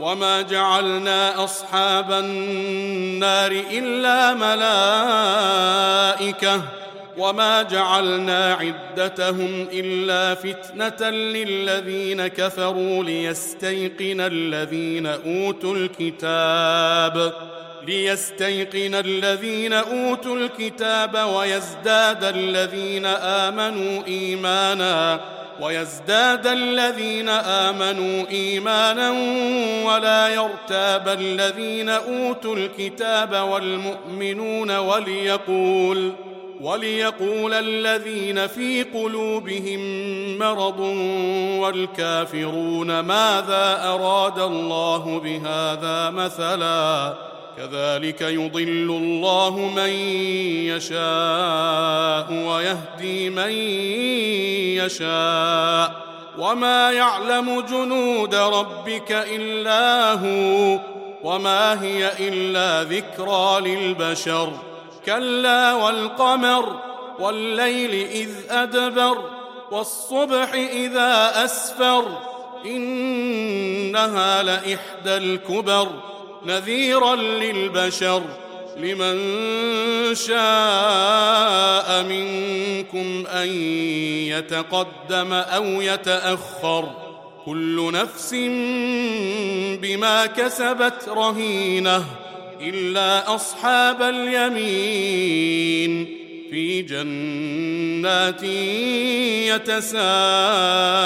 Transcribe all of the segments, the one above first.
وما جعلنا اصحاب النار الا ملائكه وما جعلنا عدتهم الا فتنه للذين كفروا ليستيقن الذين اوتوا الكتاب ليستيقن الذين اوتوا الكتاب ويزداد الذين امنوا ايمانا ويزداد الذين آمنوا إيمانا ولا يرتاب الذين أوتوا الكتاب والمؤمنون وليقول وليقول الذين في قلوبهم مرض والكافرون ماذا أراد الله بهذا مثلا كذلك يضل الله من يشاء ويهدي من يشاء. وما يعلم جنود ربك إلا هو وما هي إلا ذكرى للبشر. كلا والقمر والليل إذ أدبر والصبح إذا أسفر إنها لإحدى الكبر. نذيرا للبشر لمن شاء منكم أن يتقدم أو يتأخر كل نفس بما كسبت رهينة إلا أصحاب اليمين في جنات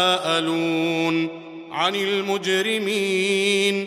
يتساءلون عن المجرمين